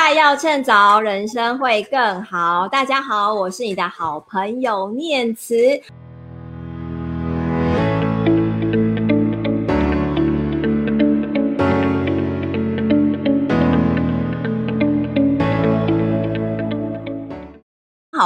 败要趁早，人生会更好。大家好，我是你的好朋友念慈。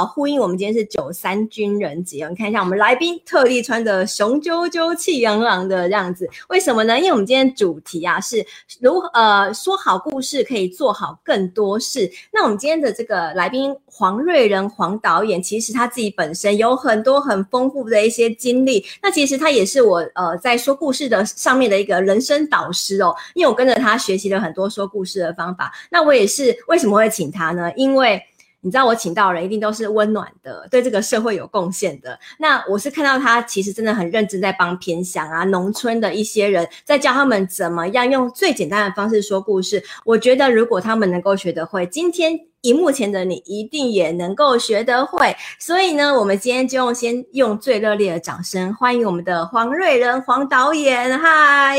呼应我们今天是九三军人节，你看一下我们来宾特地穿的雄赳赳、气昂昂的样子，为什么呢？因为我们今天主题啊是如呃说好故事可以做好更多事。那我们今天的这个来宾黄瑞仁黄导演，其实他自己本身有很多很丰富的一些经历。那其实他也是我呃在说故事的上面的一个人生导师哦，因为我跟着他学习了很多说故事的方法。那我也是为什么会请他呢？因为你知道我请到的人一定都是温暖的，对这个社会有贡献的。那我是看到他其实真的很认真在帮偏乡啊、农村的一些人，在教他们怎么样用最简单的方式说故事。我觉得如果他们能够学得会，今天荧幕前的你一定也能够学得会。所以呢，我们今天就用先用最热烈的掌声欢迎我们的黄瑞仁黄导演。嗨，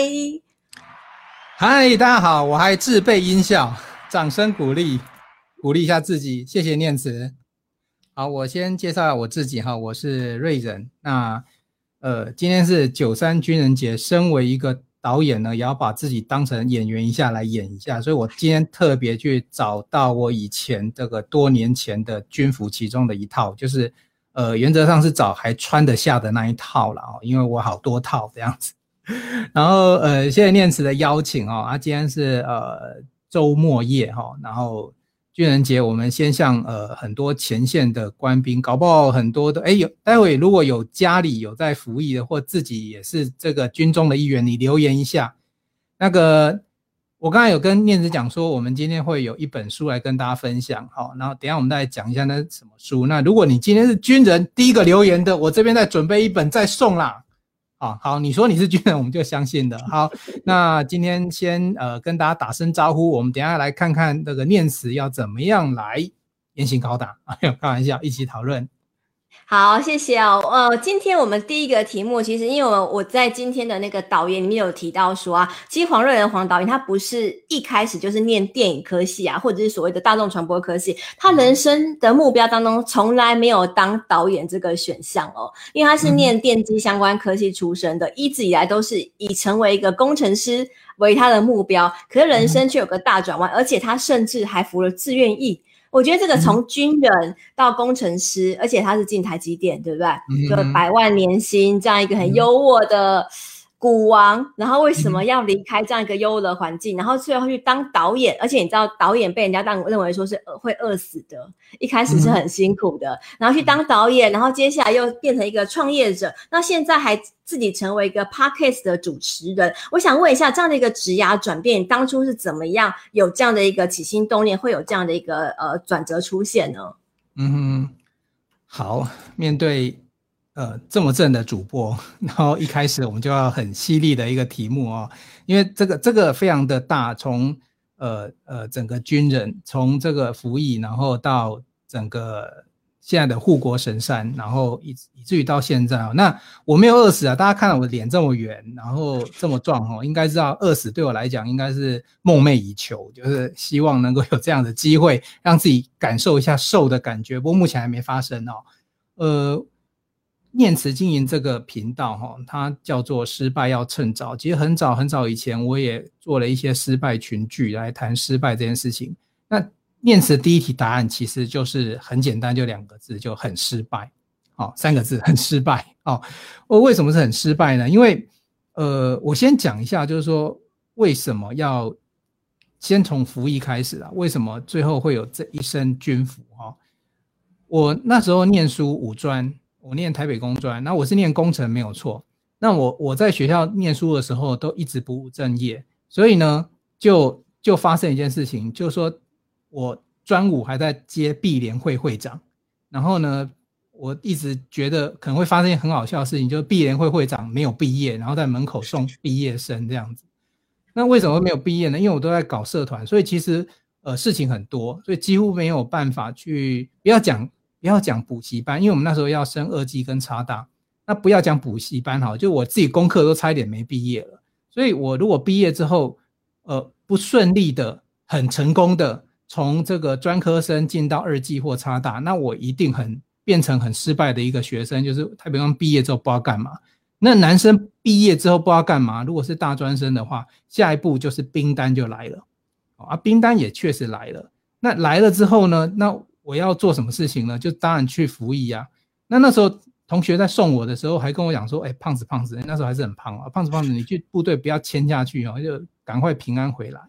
嗨，大家好，我还自备音效，掌声鼓励。鼓励一下自己，谢谢念慈。好，我先介绍我自己哈，我是瑞仁。那呃，今天是九三军人节，身为一个导演呢，也要把自己当成演员一下来演一下。所以我今天特别去找到我以前这个多年前的军服其中的一套，就是呃，原则上是找还穿得下的那一套了哦，因为我好多套这样子。然后呃，谢谢念慈的邀请哦，啊，今天是呃周末夜哈，然后。军人节，我们先向呃很多前线的官兵，搞不好很多的哎有，待会如果有家里有在服役的，或自己也是这个军中的一员，你留言一下。那个我刚才有跟念子讲说，我们今天会有一本书来跟大家分享，好，然后等下我们再讲一下那什么书。那如果你今天是军人，第一个留言的，我这边再准备一本再送啦。好好，你说你是军人，我们就相信的。好，那今天先呃跟大家打声招呼，我们等下来看看那个念慈要怎么样来严刑拷打，哎呦，开玩笑，一起讨论。好，谢谢哦。呃，今天我们第一个题目，其实因为我我在今天的那个导演里面有提到说啊，其实黄瑞仁黄导演他不是一开始就是念电影科系啊，或者是所谓的大众传播科系，他人生的目标当中从来没有当导演这个选项哦，因为他是念电机相关科系出身的，一直以来都是以成为一个工程师为他的目标，可是人生却有个大转弯，而且他甚至还服了志愿役。我觉得这个从军人到工程师，嗯、而且他是进台积电，对不对？嗯、就百万年薪这样一个很优渥的股王，嗯、然后为什么要离开这样一个优渥的环境，嗯、然后最后去当导演？而且你知道，导演被人家当认为说是会饿死的，一开始是很辛苦的，嗯、然后去当导演，然后接下来又变成一个创业者，那现在还。自己成为一个 podcast 的主持人，我想问一下，这样的一个职涯转变，你当初是怎么样有这样的一个起心动念，会有这样的一个呃转折出现呢？嗯哼，好，面对呃这么正的主播，然后一开始我们就要很犀利的一个题目哦，因为这个这个非常的大，从呃呃整个军人从这个服役，然后到整个。现在的护国神山，然后以以至于到现在啊，那我没有饿死啊！大家看到我的脸这么圆，然后这么壮哈，应该知道饿死对我来讲应该是梦寐以求，就是希望能够有这样的机会，让自己感受一下瘦的感觉。不过目前还没发生哦。呃，念慈经营这个频道哈，它叫做失败要趁早。其实很早很早以前，我也做了一些失败群聚来谈失败这件事情。那念慈第一题答案其实就是很简单，就两个字，就很失败。哦，三个字，很失败。哦，我为什么是很失败呢？因为，呃，我先讲一下，就是说为什么要先从服役开始啊？为什么最后会有这一身军服？哈，我那时候念书五专，我念台北工专，那我是念工程没有错。那我我在学校念书的时候都一直不务正业，所以呢，就就发生一件事情，就是说。我专五还在接毕联会会长，然后呢，我一直觉得可能会发生一件很好笑的事情，就是毕联会会长没有毕业，然后在门口送毕业生这样子。那为什么没有毕业呢？因为我都在搞社团，所以其实呃事情很多，所以几乎没有办法去。不要讲不要讲补习班，因为我们那时候要升二技跟插大，那不要讲补习班哈，就我自己功课都差一点没毕业了。所以我如果毕业之后，呃不顺利的，很成功的。从这个专科生进到二技或插大，那我一定很变成很失败的一个学生，就是他比方毕业之后不知道干嘛。那男生毕业之后不知道干嘛，如果是大专生的话，下一步就是兵单就来了，啊，兵单也确实来了。那来了之后呢，那我要做什么事情呢？就当然去服役啊。那那时候同学在送我的时候，还跟我讲说：“哎，胖子胖子，那时候还是很胖啊，胖子胖子，你去部队不要签下去哦，就赶快平安回来。”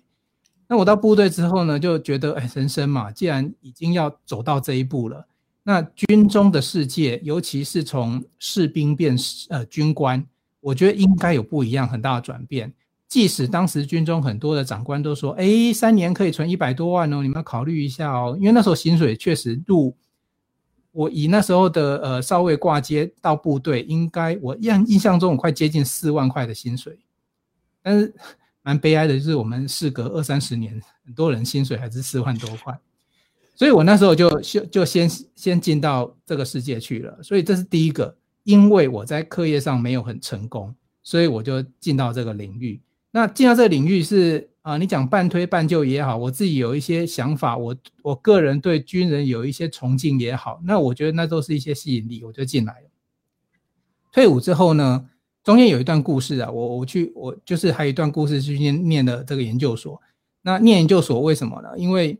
那我到部队之后呢，就觉得哎，人生嘛，既然已经要走到这一步了。那军中的世界，尤其是从士兵变呃军官，我觉得应该有不一样很大的转变。即使当时军中很多的长官都说：“哎，三年可以存一百多万哦，你们要考虑一下哦。”因为那时候薪水确实入，我以那时候的呃少尉挂接到部队，应该我印印象中我快接近四万块的薪水。但是蛮悲哀的就是，我们事隔二三十年，很多人薪水还是四万多块。所以我那时候就就就先先进到这个世界去了，所以这是第一个，因为我在课业上没有很成功，所以我就进到这个领域。那进到这个领域是啊、你讲半推半就也好，我自己有一些想法，我我个人对军人有一些崇敬也好，那我觉得那都是一些吸引力，我就进来了。退伍之后呢，中间有一段故事啊，我我去我就是还有一段故事去念念的这个研究所。那念研究所为什么呢？因为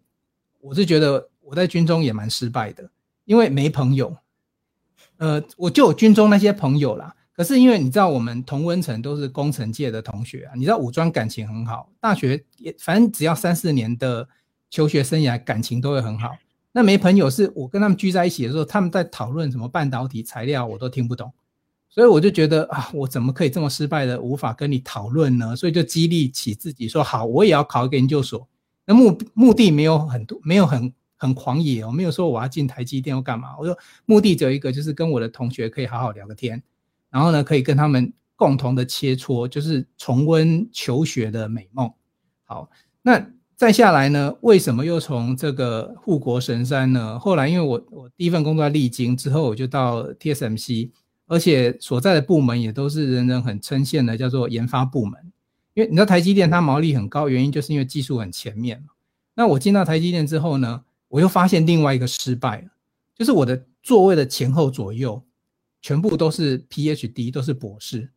我是觉得我在军中也蛮失败的，因为没朋友。呃，我就有军中那些朋友啦。可是因为你知道，我们同温层都是工程界的同学啊，你知道五专感情很好，大学也反正只要三四年的求学生涯，感情都会很好。那没朋友是我跟他们聚在一起的时候，他们在讨论什么半导体材料，我都听不懂。所以我就觉得啊，我怎么可以这么失败的，无法跟你讨论呢？所以就激励起自己说，好，我也要考一个研究所。那目目的没有很多，没有很很狂野哦，没有说我要进台积电要干嘛。我说目的只有一个，就是跟我的同学可以好好聊个天，然后呢，可以跟他们共同的切磋，就是重温求学的美梦。好，那再下来呢，为什么又从这个护国神山呢？后来因为我我第一份工作在力晶之后，我就到 TSMC，而且所在的部门也都是人人很称羡的，叫做研发部门。因为你知道台积电它毛利很高，原因就是因为技术很前面嘛。那我进到台积电之后呢，我又发现另外一个失败，就是我的座位的前后左右全部都是 PhD，都是博士，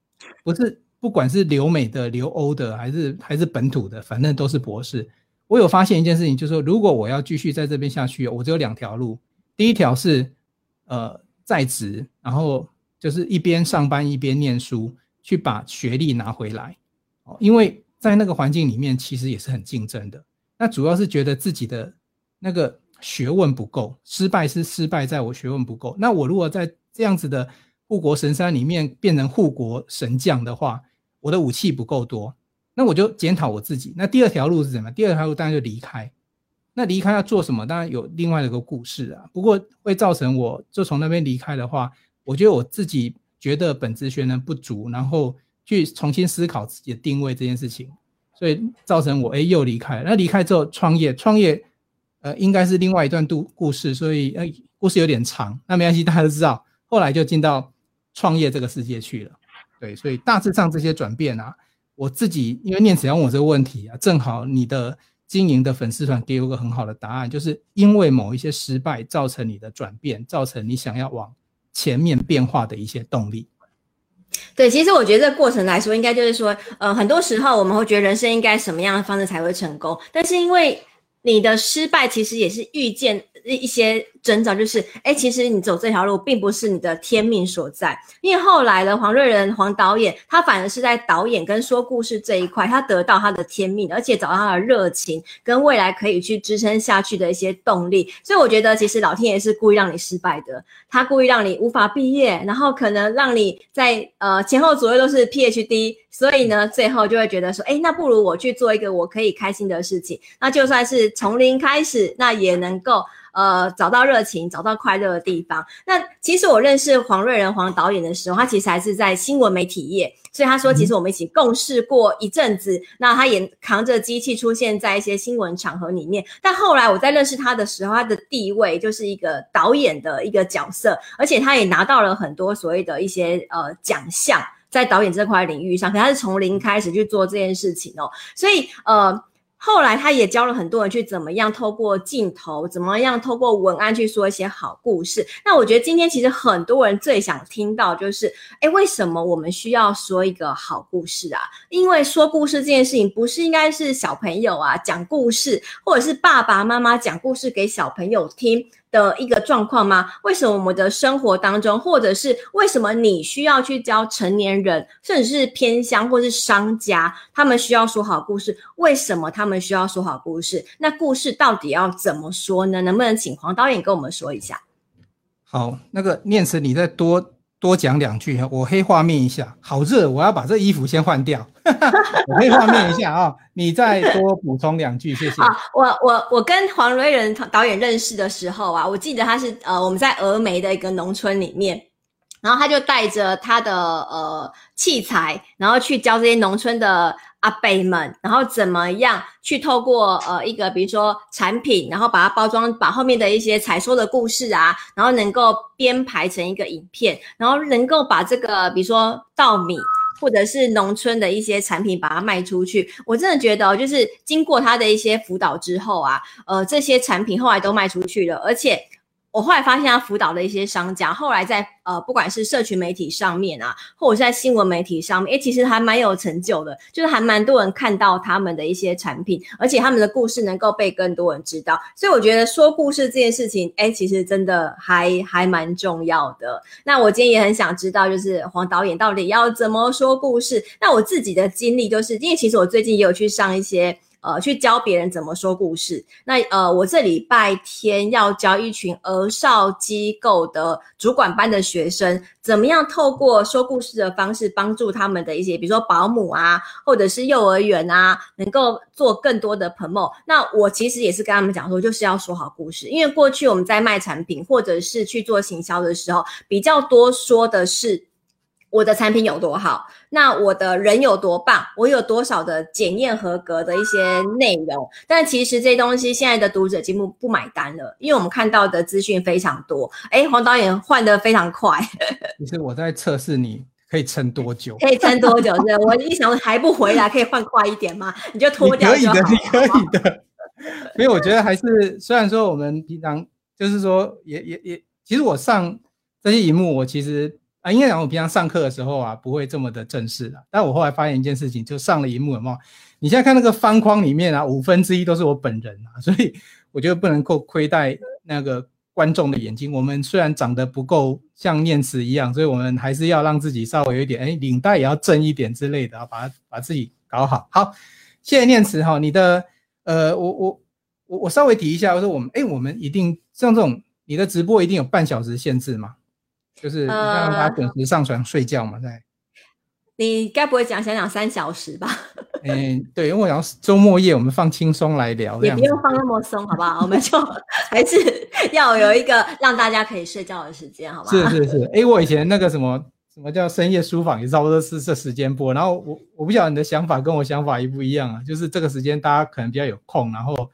不是不管是留美的、留欧的，还是还是本土的，反正都是博士。我有发现一件事情，就是说如果我要继续在这边下去，我只有两条路。第一条是呃在职，然后就是一边上班一边念书，去把学历拿回来。哦因为在那个环境里面，其实也是很竞争的。那主要是觉得自己的那个学问不够，失败是失败在我学问不够。那我如果在这样子的护国神山里面变成护国神将的话，我的武器不够多，那我就检讨我自己。那第二条路是什么？第二条路当然就离开。那离开要做什么？当然有另外的一个故事啊。不过会造成我就从那边离开的话，我觉得我自己觉得本职学能不足，然后。去重新思考自己的定位这件事情，所以造成我哎又离开。那离开之后创业，创业呃应该是另外一段故故事，所以呃故事有点长。那没关系，大家都知道。后来就进到创业这个世界去了。对，所以大致上这些转变啊，我自己因为念慈要问我这个问题啊，正好你的经营的粉丝团给我个很好的答案，就是因为某一些失败造成你的转变，造成你想要往前面变化的一些动力。对，其实我觉得这个过程来说，应该就是说，呃，很多时候我们会觉得人生应该什么样的方式才会成功，但是因为你的失败，其实也是遇见一些。征兆就是，哎，其实你走这条路并不是你的天命所在，因为后来的黄瑞仁黄导演，他反而是在导演跟说故事这一块，他得到他的天命，而且找到他的热情跟未来可以去支撑下去的一些动力。所以我觉得，其实老天爷是故意让你失败的，他故意让你无法毕业，然后可能让你在呃前后左右都是 PhD，所以呢，最后就会觉得说，哎，那不如我去做一个我可以开心的事情，那就算是从零开始，那也能够。呃，找到热情，找到快乐的地方。那其实我认识黄瑞仁黄导演的时候，他其实还是在新闻媒体业，所以他说，其实我们一起共事过一阵子。嗯、那他也扛着机器出现在一些新闻场合里面。但后来我在认识他的时候，他的地位就是一个导演的一个角色，而且他也拿到了很多所谓的一些呃奖项，在导演这块领域上。可他是从零开始去做这件事情哦，所以呃。后来他也教了很多人去怎么样透过镜头，怎么样透过文案去说一些好故事。那我觉得今天其实很多人最想听到就是，哎，为什么我们需要说一个好故事啊？因为说故事这件事情不是应该是小朋友啊讲故事，或者是爸爸妈妈讲故事给小朋友听的一个状况吗？为什么我们的生活当中，或者是为什么你需要去教成年人，甚至是偏乡或是商家，他们需要说好故事？为什么他们需要说好故事？那故事到底要怎么说呢？能不能请黄导演跟我们说一下？好，那个念慈，你再多多讲两句，我黑画面一下。好热，我要把这衣服先换掉。我黑画面一下啊、你再多补充两句，谢谢。我我我跟黄瑞仁导演认识的时候啊，我记得他是呃我们在峨眉的一个农村里面，然后他就带着他的呃器材，然后去教这些农村的阿伯们，然后怎么样去透过呃一个比如说产品，然后把它包装，把后面的一些采收的故事啊，然后能够编排成一个影片，然后能够把这个比如说稻米。或者是农村的一些产品，把它卖出去，我真的觉得，就是经过他的一些辅导之后啊，呃，这些产品后来都卖出去了，而且。我后来发现，他辅导的一些商家，后来在呃，不管是社群媒体上面啊，或者是在新闻媒体上面，诶，其实还蛮有成就的，就是还蛮多人看到他们的一些产品，而且他们的故事能够被更多人知道。所以我觉得说故事这件事情，诶，其实真的还还蛮重要的。那我今天也很想知道，就是黄导演到底要怎么说故事？那我自己的经历就是，因为其实我最近也有去上一些。呃，去教别人怎么说故事。那呃，我这礼拜天要教一群儿少机构的主管班的学生，怎么样透过说故事的方式，帮助他们的一些，比如说保姆啊，或者是幼儿园啊，能够做更多的 promo。那我其实也是跟他们讲说，就是要说好故事，因为过去我们在卖产品或者是去做行销的时候，比较多说的是。我的产品有多好？那我的人有多棒？我有多少的检验合格的一些内容？但其实这些东西现在的读者节目不买单了，因为我们看到的资讯非常多。哎，黄导演换的非常快。其实我在测试你可以撑多久？可以撑多久？是，我一想还不回来，可以换快一点吗？你就脱掉就。可以的，你可以的。因为我觉得还是，虽然说我们平常就是说，也也也，其实我上这些荧幕，我其实。啊，应该讲我平常上课的时候啊，不会这么的正式的。但我后来发现一件事情，就上了荧幕有没有？你现在看那个方框里面啊，五分之一都是我本人啊，所以我觉得不能够亏待那个观众的眼睛。我们虽然长得不够像念慈一样，所以我们还是要让自己稍微有一点，哎，领带也要正一点之类的啊，把把自己搞好。好，谢谢念慈哈，你的呃，我我我我稍微提一下，我说我们，哎，我们一定像这种，你的直播一定有半小时限制吗？就是你让他准时上床睡觉嘛，在、呃。你该不会讲想讲三小时吧？嗯、欸，对，因为我要周末夜我们放轻松来聊，也不用放那么松，好不好？我们就 还是要有一个让大家可以睡觉的时间，好吧？是是是，哎、欸，我以前那个什么什么叫深夜书房，也差不多是这时间播。然后我我不晓得你的想法跟我想法一不一样啊？就是这个时间大家可能比较有空，然后。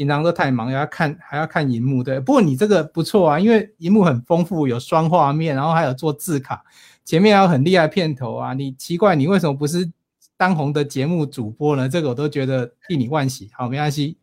平常都太忙，要看还要看荧幕，对。不过你这个不错啊，因为荧幕很丰富，有双画面，然后还有做字卡，前面还有很厉害片头啊。你奇怪，你为什么不是当红的节目主播呢？这个我都觉得替你惋惜。好，没关系。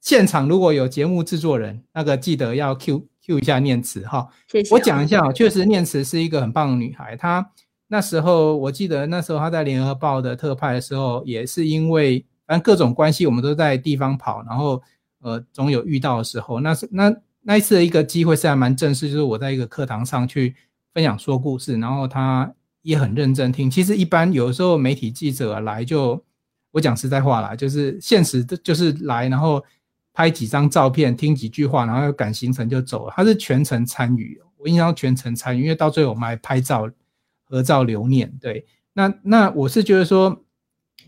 现场如果有节目制作人，那个记得要 Q Q 一下念慈哈。谢谢。我讲一下，确实念慈是一个很棒的女孩。她那时候我记得那时候她在联合报的特派的时候，也是因为反正各种关系，我们都在地方跑，然后。呃，总有遇到的时候，那是那那一次的一个机会是还蛮正式，就是我在一个课堂上去分享说故事，然后他也很认真听。其实一般有时候媒体记者来就，我讲实在话啦，就是现实的，就是来然后拍几张照片，听几句话，然后赶行程就走了。他是全程参与，我印象全程参与，因为到最后我们还拍照合照留念。对，那那我是觉得说，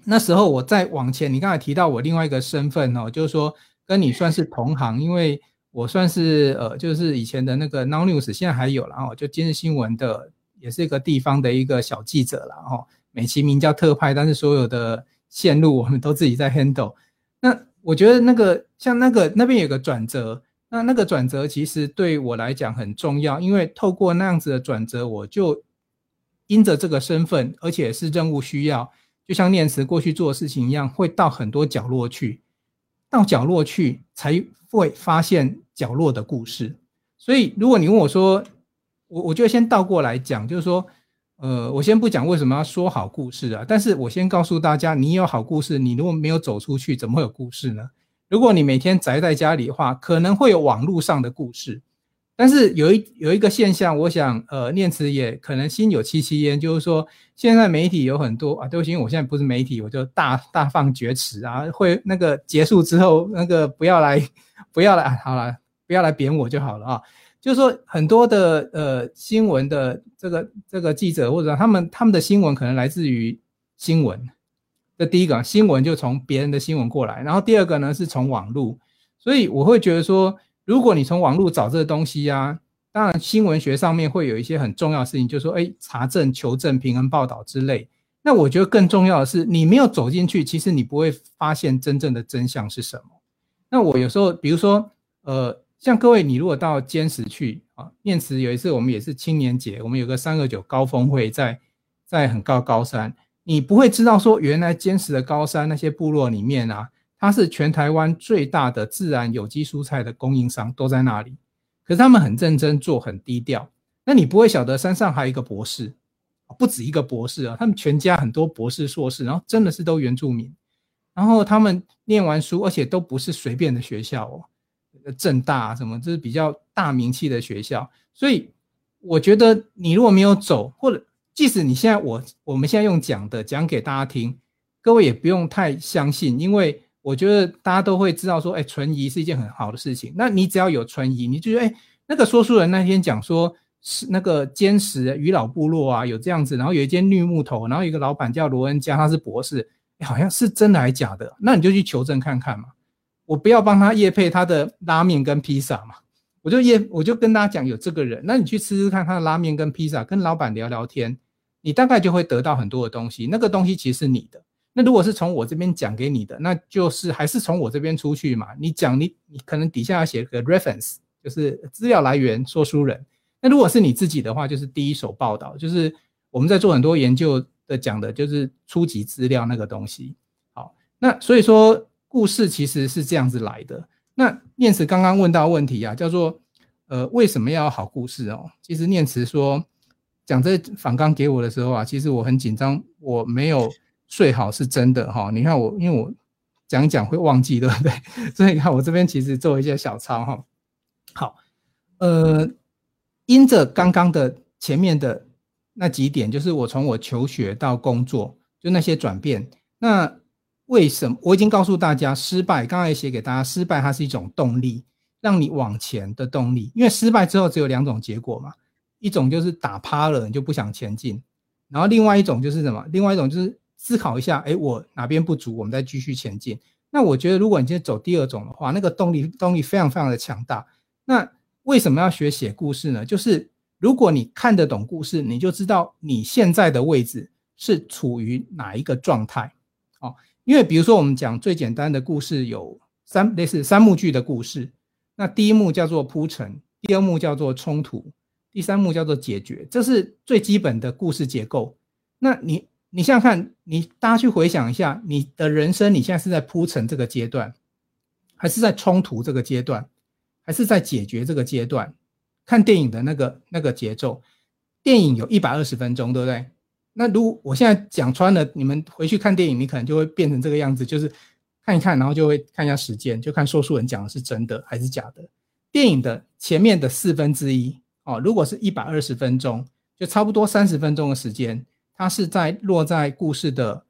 那时候我再往前，你刚才提到我另外一个身份哦，就是说。跟你算是同行，因为我算是呃，就是以前的那个 Now News，现在还有，然后就今日新闻的，也是一个地方的一个小记者了哈。美其名叫特派，但是所有的线路我们都自己在 handle。那我觉得那个像那个那边有个转折，那那个转折其实对我来讲很重要，因为透过那样子的转折，我就因着这个身份，而且是任务需要，就像念慈过去做的事情一样，会到很多角落去。到角落去才会发现角落的故事。所以，如果你问我说，我我就先倒过来讲，就是说，呃，我先不讲为什么要说好故事啊，但是我先告诉大家，你有好故事，你如果没有走出去，怎么会有故事呢？如果你每天宅在家里的话，可能会有网络上的故事。但是有一有一个现象，我想，呃，念慈也可能心有戚戚焉，就是说，现在媒体有很多啊，对不起，我现在不是媒体，我就大大放厥词啊，会那个结束之后，那个不要来，不要来，好了，不要来贬我就好了啊。就是说，很多的呃新闻的这个这个记者或者他们他们的新闻可能来自于新闻，这第一个新闻就从别人的新闻过来，然后第二个呢是从网络，所以我会觉得说。如果你从网络找这个东西啊，当然新闻学上面会有一些很重要的事情，就是说，哎，查证、求证、平衡报道之类。那我觉得更重要的是，你没有走进去，其实你不会发现真正的真相是什么。那我有时候，比如说，呃，像各位，你如果到尖石去啊，念慈有一次我们也是青年节，我们有个三二九高峰会在在很高高山，你不会知道说，原来尖石的高山那些部落里面啊。它是全台湾最大的自然有机蔬菜的供应商，都在那里。可是他们很认真做，很低调。那你不会晓得山上还有一个博士，不止一个博士啊，他们全家很多博士、硕士，然后真的是都原住民。然后他们念完书，而且都不是随便的学校哦，政大什么，这是比较大名气的学校。所以我觉得你如果没有走，或者即使你现在我我们现在用讲的讲给大家听，各位也不用太相信，因为。我觉得大家都会知道说，哎，存疑是一件很好的事情。那你只要有存疑，你就觉得，哎，那个说书人那天讲说，是那个尖石渔老部落啊，有这样子，然后有一间绿木头，然后有一个老板叫罗恩加，他是博士，好像是真的还是假的？那你就去求证看看嘛。我不要帮他业配他的拉面跟披萨嘛，我就业我就跟大家讲有这个人，那你去吃吃看他的拉面跟披萨，跟老板聊聊天，你大概就会得到很多的东西。那个东西其实是你的。那如果是从我这边讲给你的，那就是还是从我这边出去嘛。你讲你你可能底下要写个 reference，就是资料来源说书人。那如果是你自己的话，就是第一手报道，就是我们在做很多研究的讲的，就是初级资料那个东西。好，那所以说故事其实是这样子来的。那念慈刚刚问到问题啊，叫做呃为什么要好故事哦？其实念慈说讲这访纲给我的时候啊，其实我很紧张，我没有。睡好是真的哈，你看我，因为我讲讲会忘记，对不对？所以你看我这边其实做一些小抄哈。好，呃，因着刚刚的前面的那几点，就是我从我求学到工作，就那些转变。那为什么我已经告诉大家，失败刚才写给大家，失败它是一种动力，让你往前的动力。因为失败之后只有两种结果嘛，一种就是打趴了，你就不想前进；然后另外一种就是什么？另外一种就是。思考一下，哎，我哪边不足，我们再继续前进。那我觉得，如果你今天走第二种的话，那个动力动力非常非常的强大。那为什么要学写故事呢？就是如果你看得懂故事，你就知道你现在的位置是处于哪一个状态。哦，因为比如说我们讲最简单的故事有三类似三幕剧的故事。那第一幕叫做铺陈，第二幕叫做冲突，第三幕叫做解决，这是最基本的故事结构。那你。你想想看，你大家去回想一下，你的人生你现在是在铺陈这个阶段，还是在冲突这个阶段，还是在解决这个阶段？看电影的那个那个节奏，电影有一百二十分钟，对不对？那如果我现在讲穿了，你们回去看电影，你可能就会变成这个样子，就是看一看，然后就会看一下时间，就看说书人讲的是真的还是假的。电影的前面的四分之一哦，如果是一百二十分钟，就差不多三十分钟的时间。它是在落在故事的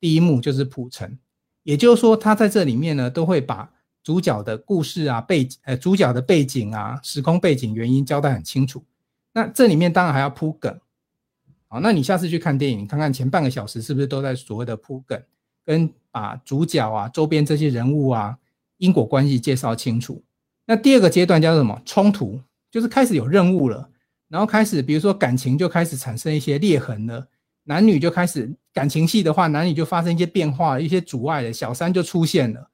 第一幕，就是铺陈，也就是说，他在这里面呢，都会把主角的故事啊、背呃主角的背景啊、时空背景原因交代很清楚。那这里面当然还要铺梗，好，那你下次去看电影，你看看前半个小时是不是都在所谓的铺梗，跟把主角啊、周边这些人物啊、因果关系介绍清楚。那第二个阶段叫做什么？冲突，就是开始有任务了，然后开始比如说感情就开始产生一些裂痕了。男女就开始感情戏的话，男女就发生一些变化，一些阻碍的小三就出现了。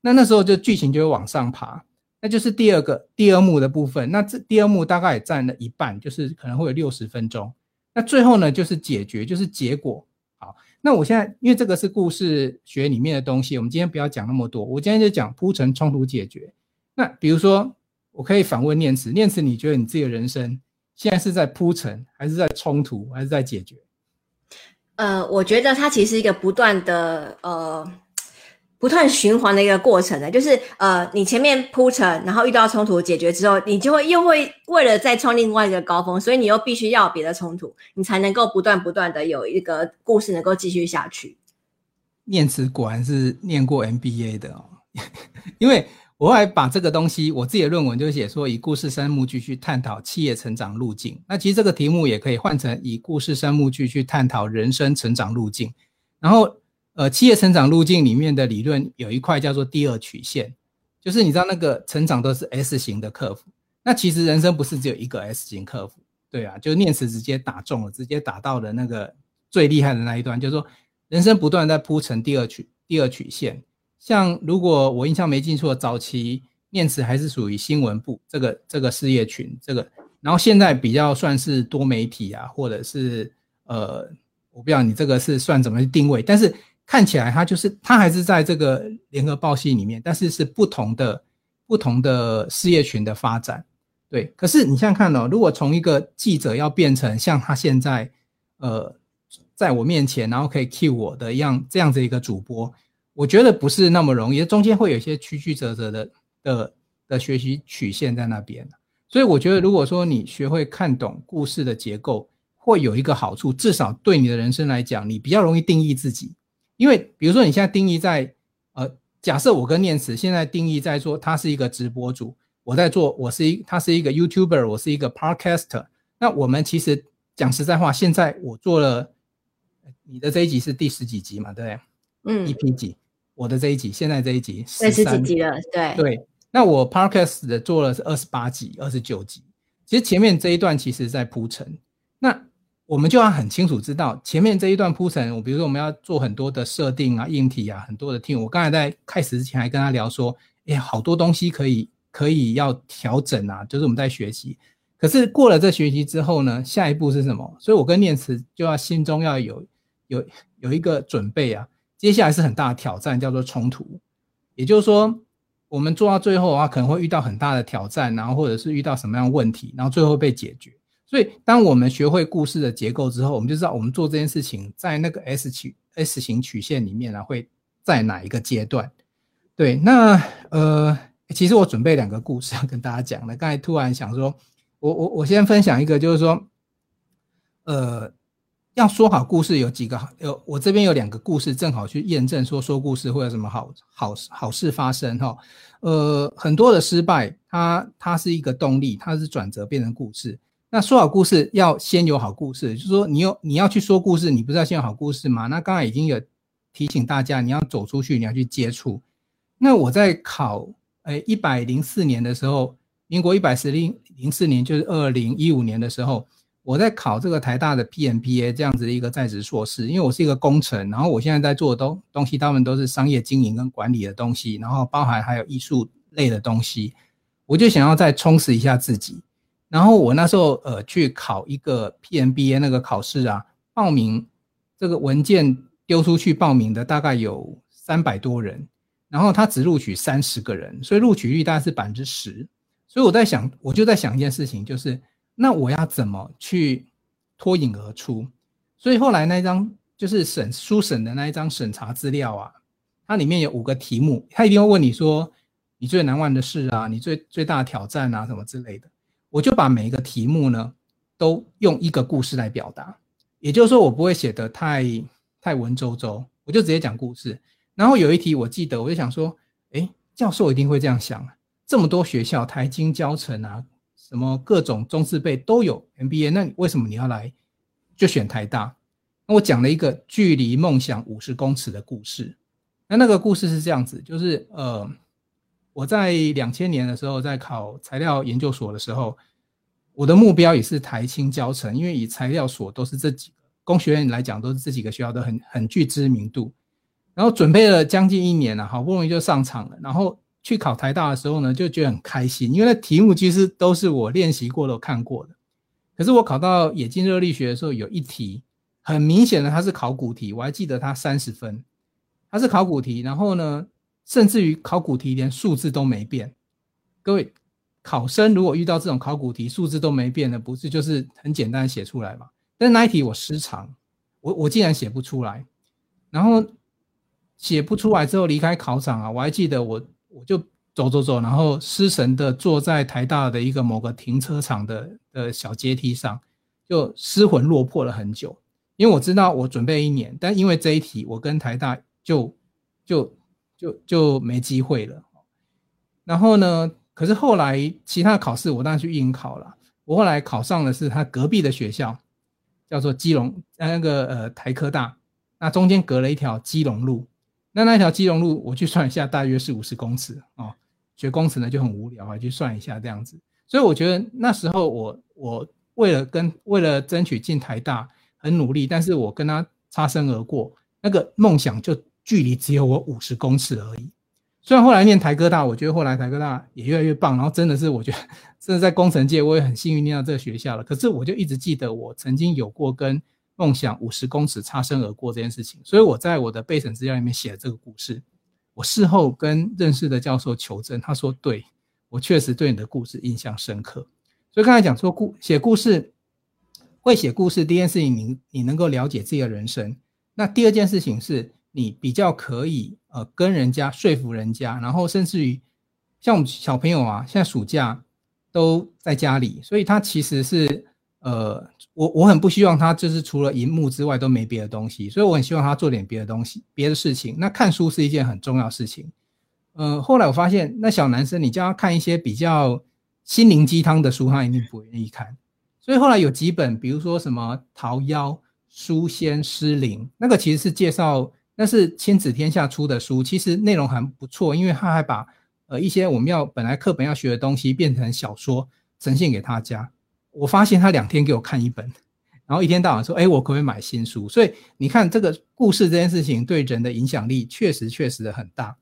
那那时候就剧情就会往上爬，那就是第二个第二幕的部分。那这第二幕大概也占了一半，就是可能会有六十分钟。那最后呢，就是解决，就是结果。好，那我现在因为这个是故事学里面的东西，我们今天不要讲那么多，我今天就讲铺陈冲突解决。那比如说，我可以反问念慈，念慈，你觉得你自己的人生现在是在铺陈，还是在冲突，还是在解决？呃，我觉得它其实是一个不断的呃。不断循环的一个过程呢，就是呃，你前面铺陈，然后遇到冲突解决之后，你就会又会为了再创另外一个高峰，所以你又必须要有别的冲突，你才能够不断不断的有一个故事能够继续下去。念慈果然是念过 MBA 的哦，因为我后来把这个东西，我自己的论文就写说，以故事三幕剧去探讨企业成长路径。那其实这个题目也可以换成以故事三幕剧去探讨人生成长路径，然后。呃，企业成长路径里面的理论有一块叫做第二曲线，就是你知道那个成长都是 S 型的 curve，那其实人生不是只有一个 S 型 curve，对啊，就念慈直接打中了，直接打到了那个最厉害的那一段，就是说人生不断在铺成第二曲第二曲线。像如果我印象没记错，早期念慈还是属于新闻部这个这个事业群，这个，然后现在比较算是多媒体啊，或者是呃，我不知道你这个是算怎么去定位，但是。看起来他就是他还是在这个联合报系里面，但是是不同的不同的事业群的发展，对。可是你想想看哦，如果从一个记者要变成像他现在，呃，在我面前，然后可以 cue 我的一样这样子一个主播，我觉得不是那么容易，中间会有一些曲曲折折的的的学习曲线在那边。所以我觉得，如果说你学会看懂故事的结构，会有一个好处，至少对你的人生来讲，你比较容易定义自己。因为比如说你现在定义在，呃，假设我跟念慈现在定义在说他是一个直播主，我在做，我是一，他是一个 YouTuber，我是一个 Podcaster。那我们其实讲实在话，现在我做了，你的这一集是第十几集嘛，对不对？嗯一 P 几？我的这一集，现在这一集十十几集了，对对。那我 Podcast 的做了是二十八集、二十九集，其实前面这一段其实在铺陈。那我们就要很清楚知道前面这一段铺陈，我比如说我们要做很多的设定啊、硬体啊，很多的 team。我刚才在开始之前还跟他聊说，哎，好多东西可以可以要调整啊，就是我们在学习。可是过了这学习之后呢，下一步是什么？所以我跟念慈就要心中要有有有一个准备啊。接下来是很大的挑战，叫做冲突。也就是说，我们做到最后的话，可能会遇到很大的挑战，然后或者是遇到什么样的问题，然后最后被解决。所以，当我们学会故事的结构之后，我们就知道我们做这件事情在那个 S 曲 S 型曲线里面呢，会在哪一个阶段？对，那呃，其实我准备两个故事要跟大家讲的。刚才突然想说，我我我先分享一个，就是说，呃，要说好故事有几个好，有我这边有两个故事，正好去验证说说故事会有什么好好好事发生哈。呃，很多的失败，它它是一个动力，它是转折变成故事。那说好故事要先有好故事，就是说你有你要去说故事，你不是要先有好故事吗？那刚才已经有提醒大家，你要走出去，你要去接触。那我在考诶一百零四年的时候，民国一百零零四年就是二零一五年的时候，我在考这个台大的 PMBA 这样子的一个在职硕士，因为我是一个工程，然后我现在在做的东东西，他们都是商业经营跟管理的东西，然后包含还有艺术类的东西，我就想要再充实一下自己。然后我那时候呃去考一个 PMBA 那个考试啊，报名这个文件丢出去报名的大概有三百多人，然后他只录取三十个人，所以录取率大概是百分之十。所以我在想，我就在想一件事情，就是那我要怎么去脱颖而出？所以后来那一张就是审书审的那一张审查资料啊，它里面有五个题目，他一定会问你说你最难忘的事啊，你最最大的挑战啊什么之类的。我就把每一个题目呢，都用一个故事来表达，也就是说，我不会写得太太文绉绉，我就直接讲故事。然后有一题我记得，我就想说，诶，教授一定会这样想，这么多学校，台经教成啊，什么各种中四辈都有 MBA，那你为什么你要来就选台大？那我讲了一个距离梦想五十公尺的故事。那那个故事是这样子，就是呃。我在两千年的时候，在考材料研究所的时候，我的目标也是台清交成，因为以材料所都是这几个工学院来讲，都是这几个学校都很很具知名度。然后准备了将近一年了，好不容易就上场了。然后去考台大的时候呢，就觉得很开心，因为那题目其实都是我练习过的、看过的。可是我考到冶金热力学的时候，有一题很明显的它是考古题，我还记得它三十分，它是考古题，然后呢，甚至于考古题连数字都没变。各位考生如果遇到这种考古题数字都没变的，不是就是很简单写出来嘛？但那一题我失常，我我竟然写不出来，然后写不出来之后离开考场啊，我还记得我我就。走走走，然后失神的坐在台大的一个某个停车场的的小阶梯上，就失魂落魄了很久。因为我知道我准备一年，但因为这一题，我跟台大就就就就没机会了。然后呢，可是后来其他考试我当然去应考了。我后来考上的是他隔壁的学校，叫做基隆那个呃台科大，那中间隔了一条基隆路，那那条基隆路我去算一下，大约是五十公尺哦。学工程呢就很无聊啊，去算一下这样子，所以我觉得那时候我我为了跟为了争取进台大很努力，但是我跟他擦身而过，那个梦想就距离只有我五十公尺而已。虽然后来念台科大，我觉得后来台科大也越来越棒，然后真的是我觉得 真的在工程界我也很幸运念到这个学校了。可是我就一直记得我曾经有过跟梦想五十公尺擦身而过这件事情，所以我在我的备审资料里面写了这个故事。我事后跟认识的教授求证，他说：“对，我确实对你的故事印象深刻。所以刚才讲说故写故事，会写故事，第一件事情你你能够了解自己的人生。那第二件事情是你比较可以呃跟人家说服人家，然后甚至于像我们小朋友啊，现在暑假都在家里，所以他其实是。”呃，我我很不希望他就是除了荧幕之外都没别的东西，所以我很希望他做点别的东西、别的事情。那看书是一件很重要的事情。呃，后来我发现，那小男生你叫他看一些比较心灵鸡汤的书，他一定不愿意看。所以后来有几本，比如说什么《桃夭》《书仙诗灵》，那个其实是介绍，那是亲子天下出的书，其实内容还不错，因为他还把呃一些我们要本来课本要学的东西变成小说呈现给大家。我发现他两天给我看一本，然后一天到晚说：“哎，我可不可以买新书？”所以你看，这个故事这件事情对人的影响力确实确实的很大。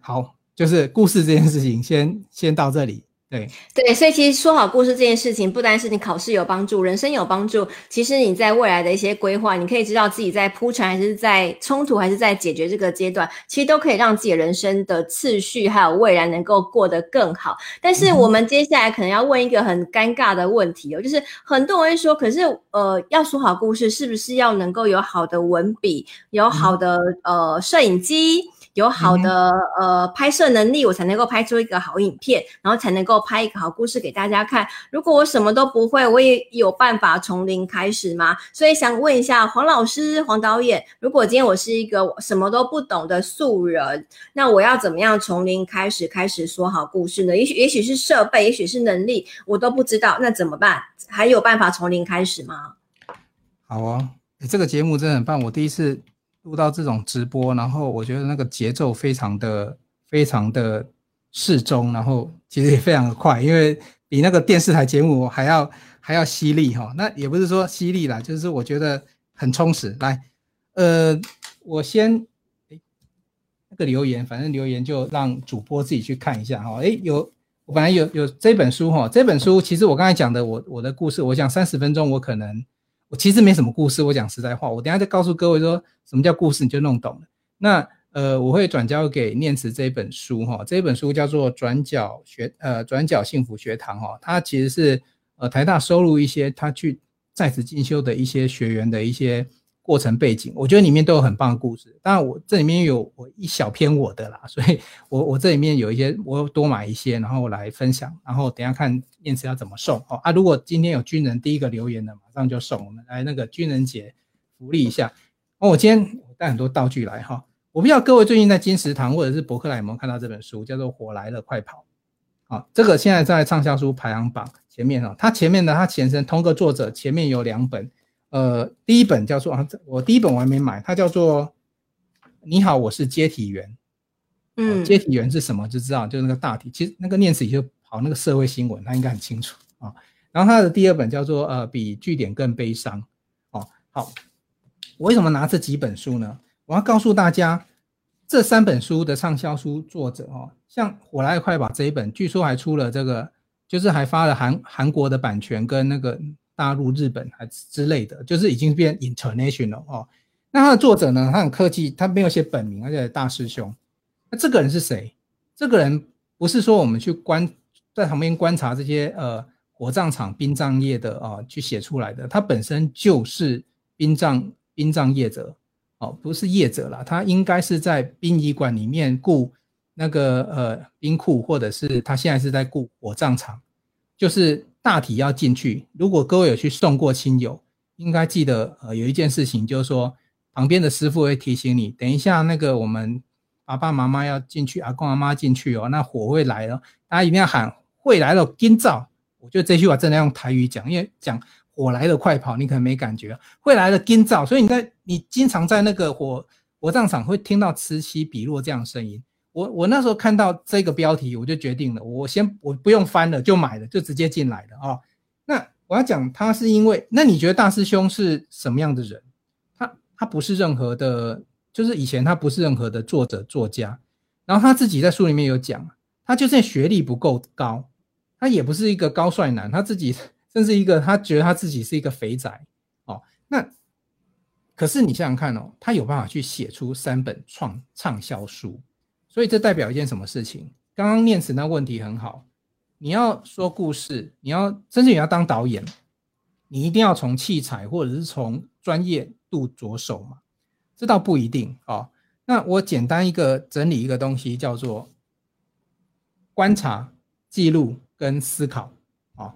好，就是故事这件事情先先到这里。对对，所以其实说好故事这件事情，不单是你考试有帮助，人生有帮助。其实你在未来的一些规划，你可以知道自己在铺陈还是在冲突，还是在解决这个阶段，其实都可以让自己的人生的次序还有未来能够过得更好。但是我们接下来可能要问一个很尴尬的问题哦，就是很多人会说，可是呃，要说好故事，是不是要能够有好的文笔，有好的呃摄影机？有好的呃拍摄能力，我才能够拍出一个好影片，然后才能够拍一个好故事给大家看。如果我什么都不会，我也有办法从零开始吗？所以想问一下黄老师、黄导演，如果今天我是一个什么都不懂的素人，那我要怎么样从零开始开始说好故事呢？也许也许是设备，也许是能力，我都不知道，那怎么办？还有办法从零开始吗？好啊，这个节目真的很棒，我第一次。录到这种直播，然后我觉得那个节奏非常的、非常的适中，然后其实也非常的快，因为比那个电视台节目还要还要犀利哈。那也不是说犀利啦，就是我觉得很充实。来，呃，我先诶那个留言，反正留言就让主播自己去看一下哈。诶，有我本来有有这本书哈，这本书其实我刚才讲的我我的故事，我讲三十分钟，我可能。我其实没什么故事，我讲实在话，我等下再告诉各位说什么叫故事，你就弄懂了。那呃，我会转交给念慈这一本书哈，这一本书叫做《转角学呃转角幸福学堂》哈，它其实是呃台大收录一些他去在职进修的一些学员的一些。过程背景，我觉得里面都有很棒的故事。当然，我这里面有我一小篇我的啦，所以我我这里面有一些，我多买一些，然后来分享。然后等下看燕慈要怎么送哦啊！如果今天有军人第一个留言的，马上就送。我们来那个军人节福利一下哦。我今天带很多道具来哈。我不知道各位最近在金石堂或者是博客来有没有看到这本书，叫做《火来了，快跑》啊。这个现在在畅销书排行榜前面哈。它前面的它前身同个作者前面有两本。呃，第一本叫做啊，我第一本我还没买，它叫做《你好，我是接体员》。嗯，接体员是什么？就知道，就是那个大体。其实那个念慈也就跑那个社会新闻，他应该很清楚啊。然后他的第二本叫做呃，比据点更悲伤。哦，好，我为什么拿这几本书呢？我要告诉大家，这三本书的畅销书作者哦，像《火来快跑》这一本，据说还出了这个，就是还发了韩韩国的版权跟那个。大陆、日本还之类的，就是已经变 international 哦。那他的作者呢，他很客气，他没有写本名，而且大师兄。那这个人是谁？这个人不是说我们去观在旁边观察这些呃火葬场殡葬业的啊、去写出来的，他本身就是殡葬殡葬业者哦，不是业者啦，他应该是在殡仪馆里面雇那个呃冰库，或者是他现在是在雇火葬场，就是大体要进去。如果各位有去送过亲友，应该记得呃有一件事情，就是说旁边的师傅会提醒你，等一下那个我们。爸爸妈妈要进去，阿公阿妈进去哦，那火会来了，大家一定要喊“会来了，紧走”。我觉得这句话真的用台语讲，因为讲“火来了，快跑”，你可能没感觉，“会来了，紧走”。所以你在你经常在那个火火葬场会听到此起彼落这样的声音。我我那时候看到这个标题，我就决定了，我先我不用翻了，就买了，就直接进来了啊、哦。那我要讲他是因为，那你觉得大师兄是什么样的人？他他不是任何的。就是以前他不是任何的作者作家，然后他自己在书里面有讲，他就算学历不够高，他也不是一个高帅男，他自己甚至一个他觉得他自己是一个肥宅哦。那可是你想想看哦，他有办法去写出三本创畅销书，所以这代表一件什么事情？刚刚念慈那问题很好，你要说故事，你要甚至你要当导演，你一定要从器材或者是从专业度着手嘛。这倒不一定哦。那我简单一个整理一个东西，叫做观察、记录跟思考哦，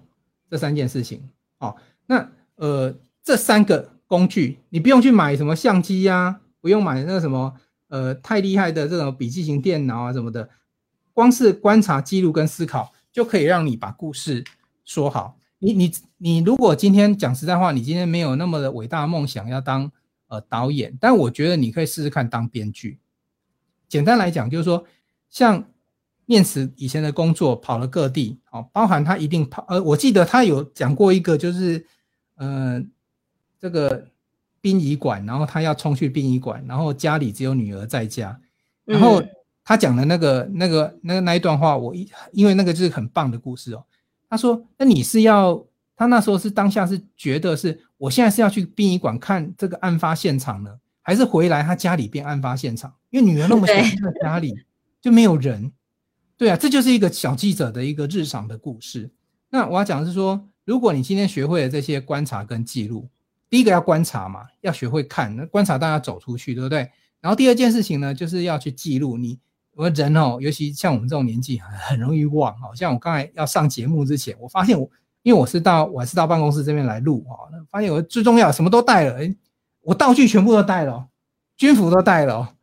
这三件事情哦。那呃，这三个工具，你不用去买什么相机呀、不用买那个什么呃太厉害的这种笔记型电脑啊什么的，光是观察、记录跟思考，就可以让你把故事说好。你你你，如果今天讲实在话，你今天没有那么的伟大梦想要当。呃，导演，但我觉得你可以试试看当编剧。简单来讲，就是说，像念慈以前的工作，跑了各地，哦，包含他一定跑。呃，我记得他有讲过一个，就是，呃，这个殡仪馆，然后他要冲去殡仪馆，然后家里只有女儿在家，然后他讲的那个、那个、那个那一段话，我一因为那个就是很棒的故事哦。他说：“那你是要？”他那时候是当下是觉得是。我现在是要去殡仪馆看这个案发现场呢，还是回来他家里变案发现场？因为女儿那么小，在家里就没有人。对啊，这就是一个小记者的一个日常的故事。那我要讲的是说，如果你今天学会了这些观察跟记录，第一个要观察嘛，要学会看。那观察当然要走出去，对不对？然后第二件事情呢，就是要去记录。你我人哦，尤其像我们这种年纪，很容易忘。好像我刚才要上节目之前，我发现我。因为我是到我还是到办公室这边来录啊，发现我最重要什么都带了，诶，我道具全部都带了，军服都带了，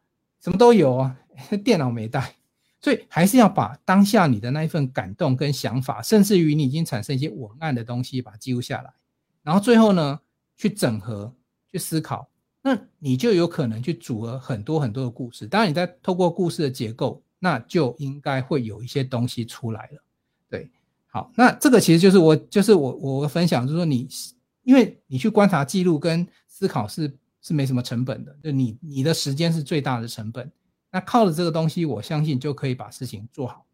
什么都有啊，电脑没带，所以还是要把当下你的那一份感动跟想法，甚至于你已经产生一些文案的东西，把它记录下来，然后最后呢，去整合、去思考，那你就有可能去组合很多很多的故事。当然，你在透过故事的结构，那就应该会有一些东西出来了，对。好，那这个其实就是我，就是我，我分享，就是说你，因为你去观察、记录跟思考是是没什么成本的，就你你的时间是最大的成本。那靠着这个东西，我相信就可以把事情做好。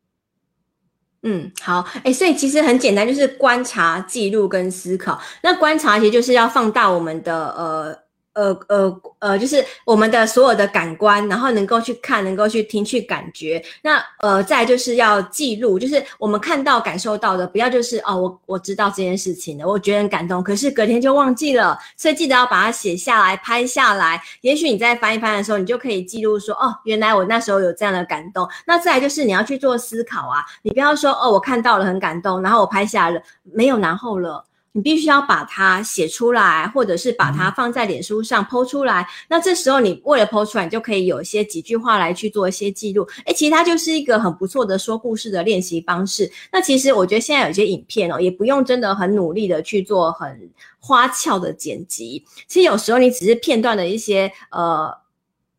嗯，好，哎，所以其实很简单，就是观察、记录跟思考。那观察其实就是要放大我们的呃。呃呃呃，就是我们的所有的感官，然后能够去看，能够去听，去感觉。那呃，再就是要记录，就是我们看到、感受到的，不要就是哦，我我知道这件事情了，我觉得很感动，可是隔天就忘记了。所以记得要把它写下来、拍下来。也许你在翻一翻的时候，你就可以记录说，哦，原来我那时候有这样的感动。那再来就是你要去做思考啊，你不要说哦，我看到了很感动，然后我拍下来了，没有然后了。你必须要把它写出来，或者是把它放在脸书上 po 出来。那这时候你为了 po 出来，你就可以有一些几句话来去做一些记录。诶，其实它就是一个很不错的说故事的练习方式。那其实我觉得现在有些影片哦，也不用真的很努力的去做很花俏的剪辑。其实有时候你只是片段的一些呃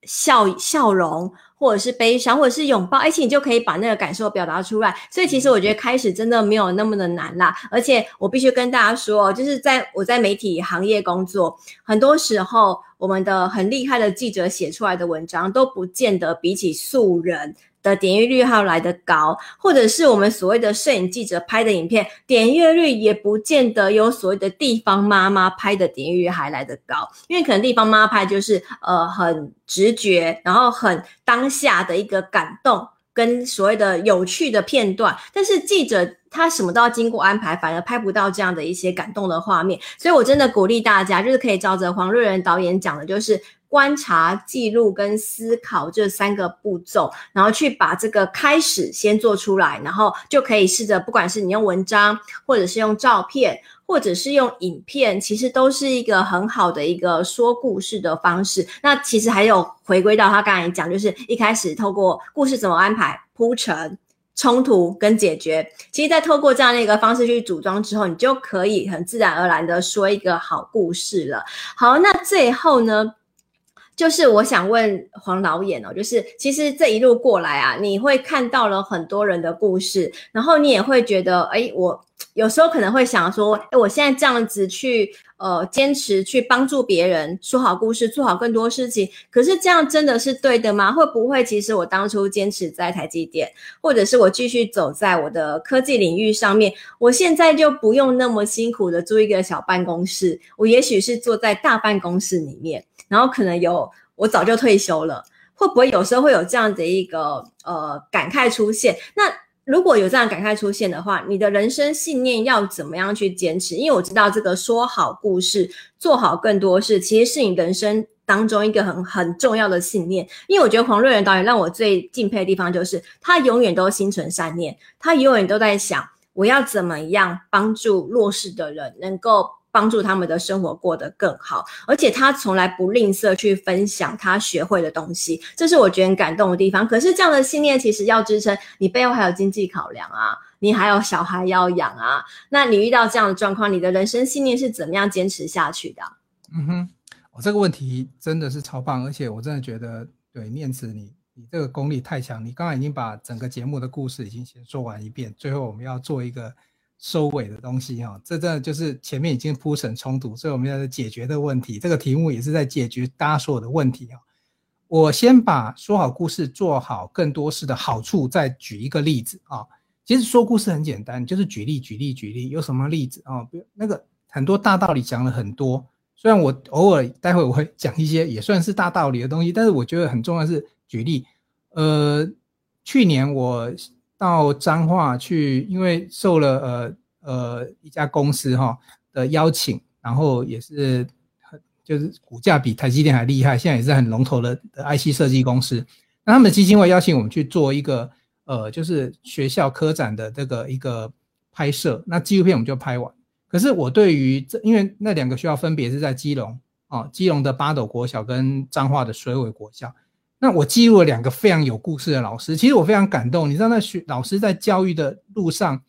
笑笑容。或者是悲伤，或者是拥抱，而且你就可以把那个感受表达出来。所以其实我觉得开始真的没有那么的难啦。而且我必须跟大家说，就是在我在媒体行业工作，很多时候我们的很厉害的记者写出来的文章，都不见得比起素人的点阅率还要来得高，或者是我们所谓的摄影记者拍的影片，点阅率也不见得有所谓的地方妈妈拍的点阅率还来得高，因为可能地方妈妈拍就是呃很直觉，然后很当下的一个感动跟所谓的有趣的片段，但是记者他什么都要经过安排，反而拍不到这样的一些感动的画面，所以我真的鼓励大家，就是可以照着黄瑞仁导演讲的，就是。观察、记录跟思考这三个步骤，然后去把这个开始先做出来，然后就可以试着，不管是你用文章，或者是用照片，或者是用影片，其实都是一个很好的一个说故事的方式。那其实还有回归到他刚才讲，就是一开始透过故事怎么安排、铺陈、冲突跟解决，其实在透过这样的一个方式去组装之后，你就可以很自然而然的说一个好故事了。好，那最后呢？就是我想问黄导演哦，就是其实这一路过来啊，你会看到了很多人的故事，然后你也会觉得，哎，我有时候可能会想说，哎，我现在这样子去，呃，坚持去帮助别人，说好故事，做好更多事情，可是这样真的是对的吗？会不会其实我当初坚持在台积电，或者是我继续走在我的科技领域上面，我现在就不用那么辛苦的租一个小办公室，我也许是坐在大办公室里面。然后可能有我早就退休了，会不会有时候会有这样的一个呃感慨出现？那如果有这样感慨出现的话，你的人生信念要怎么样去坚持？因为我知道这个说好故事，做好更多事，其实是你人生当中一个很很重要的信念。因为我觉得黄瑞仁导演让我最敬佩的地方就是他永远都心存善念，他永远都在想我要怎么样帮助弱势的人能够。帮助他们的生活过得更好，而且他从来不吝啬去分享他学会的东西，这是我觉得很感动的地方。可是这样的信念其实要支撑，你背后还有经济考量啊，你还有小孩要养啊。那你遇到这样的状况，你的人生信念是怎么样坚持下去的？嗯哼，我这个问题真的是超棒，而且我真的觉得，对念慈你你这个功力太强，你刚刚已经把整个节目的故事已经先说完一遍，最后我们要做一个。收尾的东西哈，这真的就是前面已经铺成冲突，所以我们要解决的问题。这个题目也是在解决大家所有的问题啊。我先把说好故事做好更多事的好处再举一个例子啊。其实说故事很简单，就是举例举例举例。有什么例子啊？比如那个很多大道理讲了很多，虽然我偶尔待会我会讲一些也算是大道理的东西，但是我觉得很重要是举例。呃，去年我。到彰化去，因为受了呃呃一家公司哈的邀请，然后也是很就是股价比台积电还厉害，现在也是很龙头的的 IC 设计公司。那他们的基金会邀请我们去做一个呃就是学校科展的这个一个拍摄，那纪录片我们就拍完。可是我对于这，因为那两个学校分别是在基隆啊，基隆的八斗国小跟彰化的水尾国小。那我记录了两个非常有故事的老师，其实我非常感动。你知道，那学老师在教育的路上，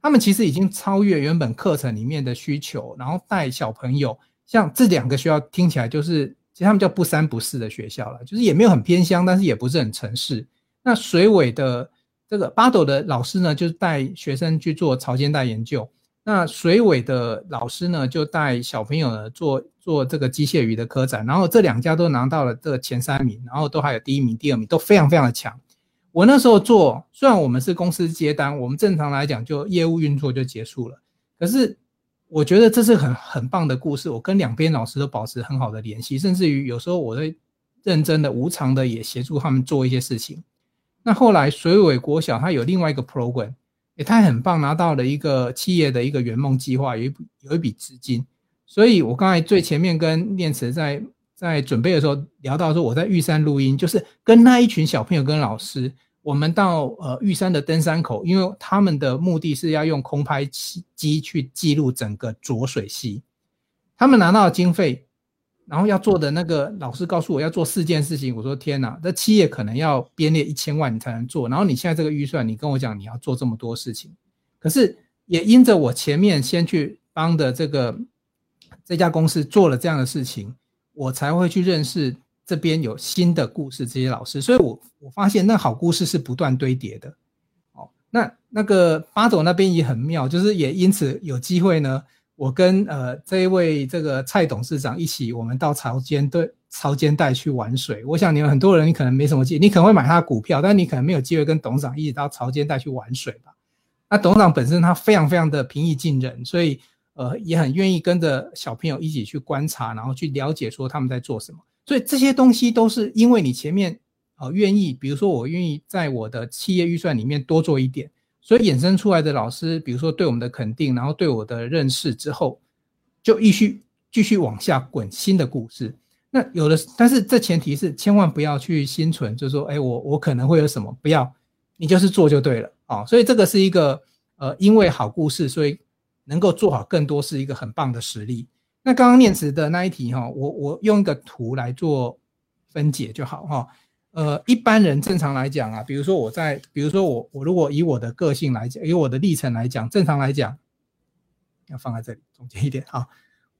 他们其实已经超越原本课程里面的需求，然后带小朋友。像这两个学校听起来就是，其实他们叫不三不四的学校了，就是也没有很偏乡，但是也不是很城市。那水尾的这个八斗的老师呢，就是带学生去做潮间带研究。那水尾的老师呢，就带小朋友呢做做这个机械鱼的科展，然后这两家都拿到了这个前三名，然后都还有第一名、第二名，都非常非常的强。我那时候做，虽然我们是公司接单，我们正常来讲就业务运作就结束了，可是我觉得这是很很棒的故事。我跟两边老师都保持很好的联系，甚至于有时候我会认真的、无偿的也协助他们做一些事情。那后来水尾国小它有另外一个 program。也他很棒，拿到了一个企业的一个圆梦计划，有一有一笔资金，所以我刚才最前面跟念慈在在准备的时候聊到说，我在玉山录音，就是跟那一群小朋友跟老师，我们到呃玉山的登山口，因为他们的目的是要用空拍机去记录整个浊水溪，他们拿到经费。然后要做的那个老师告诉我要做四件事情，我说天哪，这企业可能要编列一千万你才能做。然后你现在这个预算，你跟我讲你要做这么多事情，可是也因着我前面先去帮的这个这家公司做了这样的事情，我才会去认识这边有新的故事这些老师。所以我我发现那好故事是不断堆叠的。哦，那那个八斗那边也很妙，就是也因此有机会呢。我跟呃这一位这个蔡董事长一起，我们到潮间对潮间带去玩水。我想你们很多人，你可能没什么机，你可能会买他的股票，但你可能没有机会跟董事长一起到潮间带去玩水吧。那董事长本身他非常非常的平易近人，所以呃也很愿意跟着小朋友一起去观察，然后去了解说他们在做什么。所以这些东西都是因为你前面呃愿意，比如说我愿意在我的企业预算里面多做一点，所以衍生出来的老师，比如说对我们的肯定，然后对我的认识之后，就继续继续往下滚新的故事。那有的，但是这前提是千万不要去心存，就是说，哎，我我可能会有什么，不要，你就是做就对了啊。所以这个是一个呃，因为好故事，所以能够做好更多是一个很棒的实力。那刚刚念词的那一题哈，我我用一个图来做分解就好哈。呃，一般人正常来讲啊，比如说我在，比如说我我如果以我的个性来讲，以我的历程来讲，正常来讲，要放在这里中间一点啊。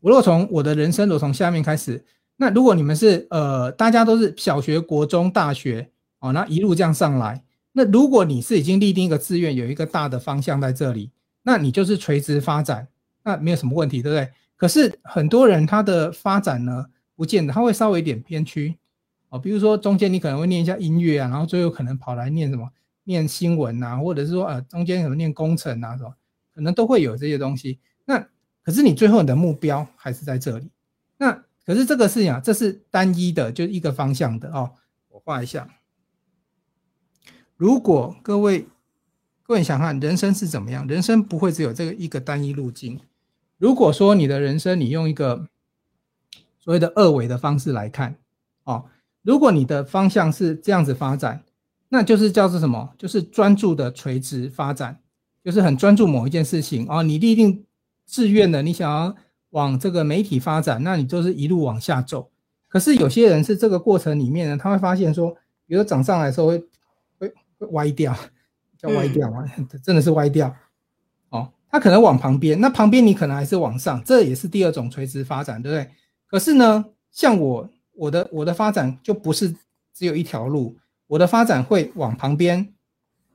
我如果从我的人生，我从下面开始。那如果你们是呃，大家都是小学、国中、大学哦，那一路这样上来，那如果你是已经立定一个志愿，有一个大的方向在这里，那你就是垂直发展，那没有什么问题，对不对？可是很多人他的发展呢，不见得他会稍微有点偏曲哦，比如说中间你可能会念一下音乐啊，然后最后可能跑来念什么，念新闻啊，或者是说呃中间可能念工程啊什么，可能都会有这些东西。那可是你最后你的目标还是在这里，那。可是这个事情啊，这是单一的，就一个方向的哦。我画一下。如果各位各位想看人生是怎么样，人生不会只有这个一个单一路径。如果说你的人生你用一个所谓的二维的方式来看哦，如果你的方向是这样子发展，那就是叫做什么？就是专注的垂直发展，就是很专注某一件事情哦。你立定志愿的，你想要。往这个媒体发展，那你就是一路往下走。可是有些人是这个过程里面呢，他会发现说，比如涨上来的时候会会会歪掉，叫歪掉啊，嗯、真的是歪掉。哦，他可能往旁边，那旁边你可能还是往上，这也是第二种垂直发展，对不对？可是呢，像我我的我的发展就不是只有一条路，我的发展会往旁边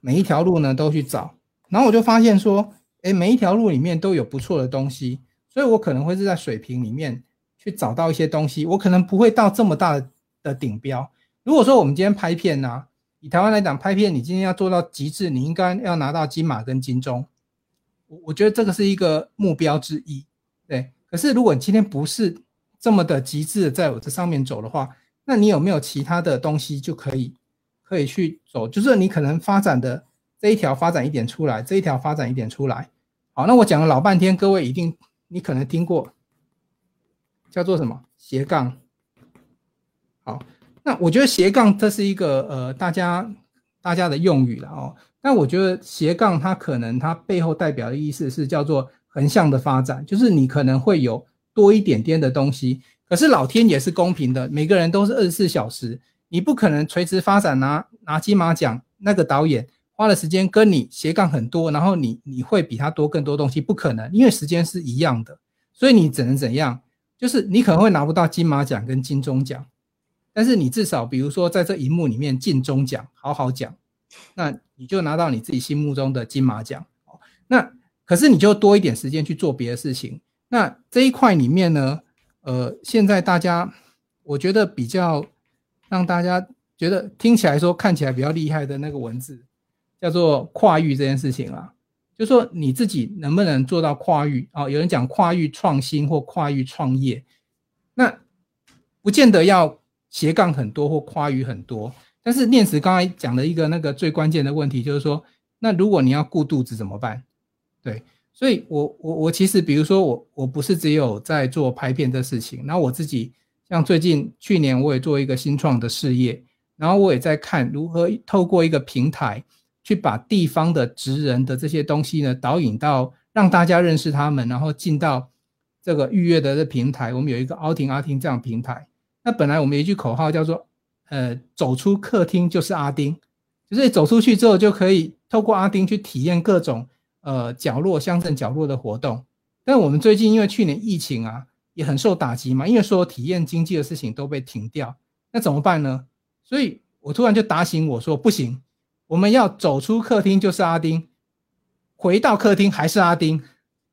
每一条路呢都去找，然后我就发现说，诶，每一条路里面都有不错的东西。所以我可能会是在水平里面去找到一些东西，我可能不会到这么大的顶标。如果说我们今天拍片呢、啊，以台湾来讲拍片，你今天要做到极致，你应该要拿到金马跟金钟。我我觉得这个是一个目标之一，对。可是如果你今天不是这么的极致在我这上面走的话，那你有没有其他的东西就可以可以去走？就是你可能发展的这一条发展一点出来，这一条发展一点出来。好，那我讲了老半天，各位一定。你可能听过叫做什么斜杠？好，那我觉得斜杠这是一个呃大家大家的用语了哦。但我觉得斜杠它可能它背后代表的意思是叫做横向的发展，就是你可能会有多一点点的东西。可是老天也是公平的，每个人都是二十四小时，你不可能垂直发展拿拿金马奖那个导演。花的时间跟你斜杠很多，然后你你会比他多更多东西，不可能，因为时间是一样的，所以你只能怎样？就是你可能会拿不到金马奖跟金钟奖，但是你至少比如说在这荧幕里面进钟奖好好讲，那你就拿到你自己心目中的金马奖。那可是你就多一点时间去做别的事情。那这一块里面呢，呃，现在大家我觉得比较让大家觉得听起来说看起来比较厉害的那个文字。叫做跨域这件事情啊，就说你自己能不能做到跨域啊？有人讲跨域创新或跨域创业，那不见得要斜杠很多或跨域很多。但是念慈刚才讲的一个那个最关键的问题就是说，那如果你要顾肚子怎么办？对，所以我我我其实比如说我我不是只有在做拍片的事情，然后我自己像最近去年我也做一个新创的事业，然后我也在看如何透过一个平台。去把地方的职人的这些东西呢导引到让大家认识他们，然后进到这个预约的这平台。我们有一个奥廷阿丁这样平台。那本来我们一句口号叫做“呃，走出客厅就是阿丁”，就是走出去之后就可以透过阿丁去体验各种呃角落乡镇角落的活动。但我们最近因为去年疫情啊也很受打击嘛，因为所有体验经济的事情都被停掉，那怎么办呢？所以我突然就打醒我说不行。我们要走出客厅就是阿丁，回到客厅还是阿丁，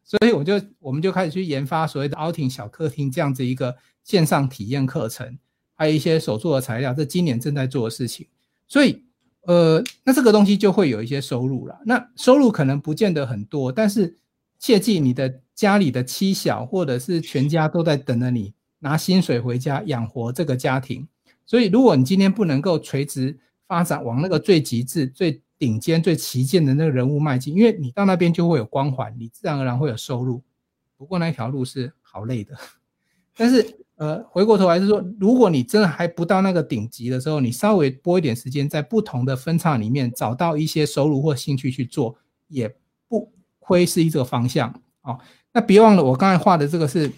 所以我就我们就开始去研发所谓的奥廷小客厅这样子一个线上体验课程。还有一些手作的材料，这今年正在做的事情。所以，呃，那这个东西就会有一些收入了。那收入可能不见得很多，但是切记你的家里的妻小或者是全家都在等着你拿薪水回家养活这个家庭。所以，如果你今天不能够垂直发展往那个最极致、最顶尖、最旗舰的那个人物迈进，因为你到那边就会有光环，你自然而然会有收入。不过那条路是好累的。但是，呃，回过头来是说，如果你真的还不到那个顶级的时候，你稍微拨一点时间，在不同的分叉里面找到一些收入或兴趣去做，也不亏是一个方向。哦，那别忘了我刚才画的这个是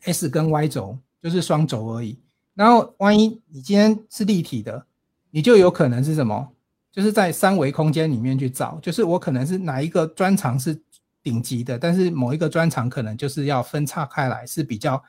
S 跟 Y 轴，就是双轴而已。然后，万一你今天是立体的，你就有可能是什么？就是在三维空间里面去找，就是我可能是哪一个专长是顶级的，但是某一个专长可能就是要分叉开来，是比较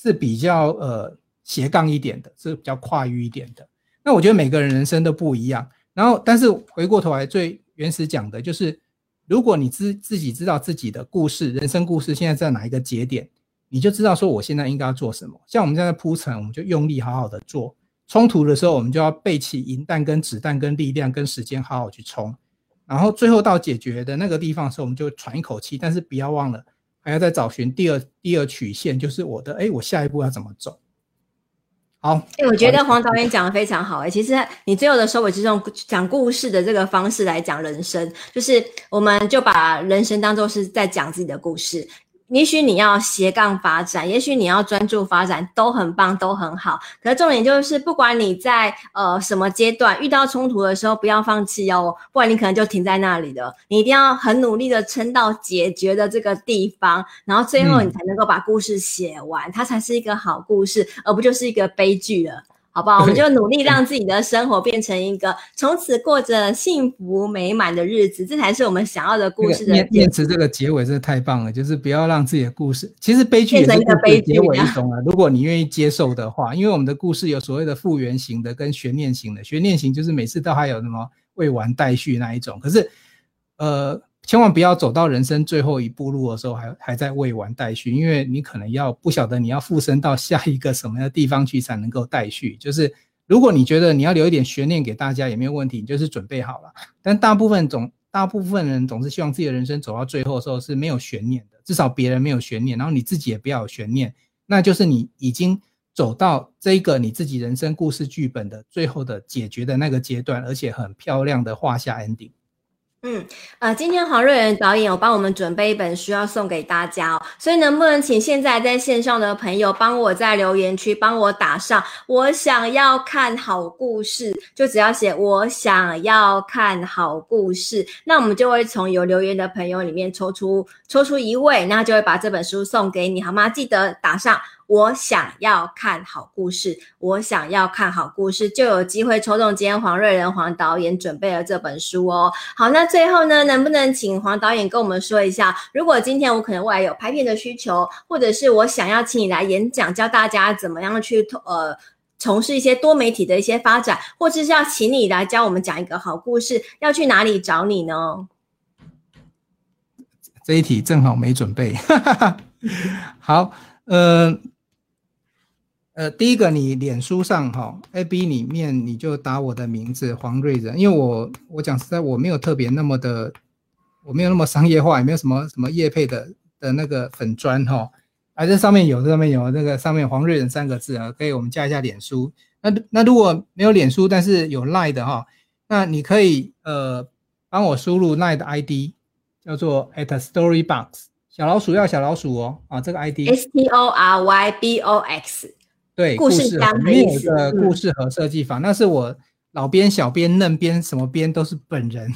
是比较呃斜杠一点的，是比较跨域一点的。那我觉得每个人人生都不一样。然后，但是回过头来最原始讲的就是，如果你自自己知道自己的故事、人生故事现在在哪一个节点。你就知道说我现在应该要做什么。像我们现在铺陈，我们就用力好好的做。冲突的时候，我们就要备齐银弹、跟子弹、跟力量、跟时间，好好去冲。然后最后到解决的那个地方的时候，我们就喘一口气。但是不要忘了，还要再找寻第二第二曲线，就是我的哎，我下一步要怎么走？好，哎，我觉得黄导演讲的非常好。哎，其实你最后的收尾是用讲故事的这个方式来讲人生，就是我们就把人生当做是在讲自己的故事。也许你要斜杠发展，也许你要专注发展，都很棒，都很好。可是重点就是，不管你在呃什么阶段遇到冲突的时候，不要放弃哦，不然你可能就停在那里了。你一定要很努力的撑到解决的这个地方，然后最后你才能够把故事写完，嗯，它才是一个好故事，而不就是一个悲剧了。好不好？我们就努力让自己的生活变成一个从此过着幸福美满的日子，这才是我们想要的故事的。念念慈这个结尾真的太棒了，就是不要让自己的故事，其实悲剧也是一个悲剧结尾一种啊。如果你愿意接受的话，因为我们的故事有所谓的复原型的跟悬念型的，悬念型就是每次都还有什么未完待续那一种，可是呃。千万不要走到人生最后一步路的时候还还在未完待续，因为你可能要不晓得你要附身到下一个什么样的地方去才能够待续。就是如果你觉得你要留一点悬念给大家也没有问题，你就是准备好了。但大部分总大部分人总是希望自己的人生走到最后的时候是没有悬念的，至少别人没有悬念，然后你自己也不要有悬念，那就是你已经走到这个你自己人生故事剧本的最后的解决的那个阶段，而且很漂亮的画下 ending。嗯，呃，今天黄瑞仁导演有帮我们准备一本书要送给大家哦，所以能不能请现在在线上的朋友帮我在留言区帮我打上我想要看好故事，就只要写我想要看好故事，那我们就会从有留言的朋友里面抽出抽出一位，那就会把这本书送给你，好吗？记得打上。我想要看好故事，我想要看好故事，就有机会抽中今天黄瑞仁黄导演准备了这本书哦。好，那最后呢，能不能请黄导演跟我们说一下，如果今天我可能未来有拍片的需求，或者是我想要请你来演讲，教大家怎么样去呃从事一些多媒体的一些发展，或者是要请你来教我们讲一个好故事，要去哪里找你呢？这一题正好没准备，好，呃。呃，第一个，你脸书上哈，A B 里面你就打我的名字黄瑞仁，因为我我讲实在我没有特别那么的，我没有那么商业化，也没有什么什么业配的的那个粉砖哈，啊，这上面有，这上面有那个上面黄瑞仁三个字啊，可以我们加一下脸书。那那如果没有脸书，但是有 Line 的哈，那你可以呃帮我输入 Line 的 ID 叫做 at @storybox 小老鼠要小老鼠哦啊，这个 ID S T O R Y B O X。对，故事里面有个故事和设计坊，那是我老编、小编、嫩编，什么编都是本人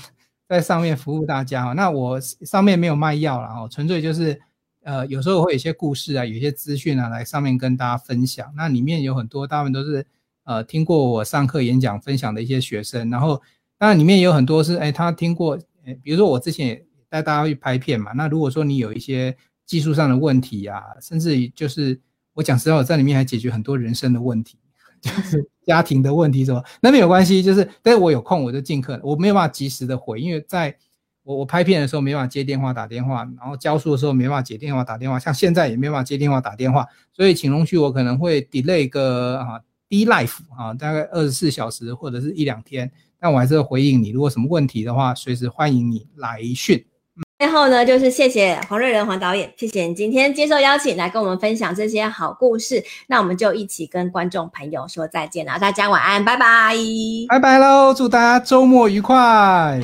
在上面服务大家。那我上面没有卖药了哦，纯粹就是呃，有时候会有一些故事啊，有一些资讯啊，来上面跟大家分享。那里面有很多，大部分都是呃听过我上课演讲分享的一些学生。然后当然里面有很多是哎，他听过，比如说我之前也带大家去拍片嘛。那如果说你有一些技术上的问题啊，甚至于就是。我讲实话，我在里面还解决很多人生的问题，就是家庭的问题什么，那没有关系，就是但是我有空我就尽可能，我没有办法及时的回，因为在我我拍片的时候没办法接电话打电话，然后教书的时候没办法接电话打电话，像现在也没办法接电话打电话，所以请容许我可能会 delay 个啊 D Life 啊，大概二十四小时或者是一两天，但我还是会回应你。如果什么问题的话，随时欢迎你来讯。最后呢，就是谢谢黄瑞仁黄导演，谢谢你今天接受邀请来跟我们分享这些好故事。那我们就一起跟观众朋友说再见了，大家晚安，拜拜，拜拜喽，祝大家周末愉快。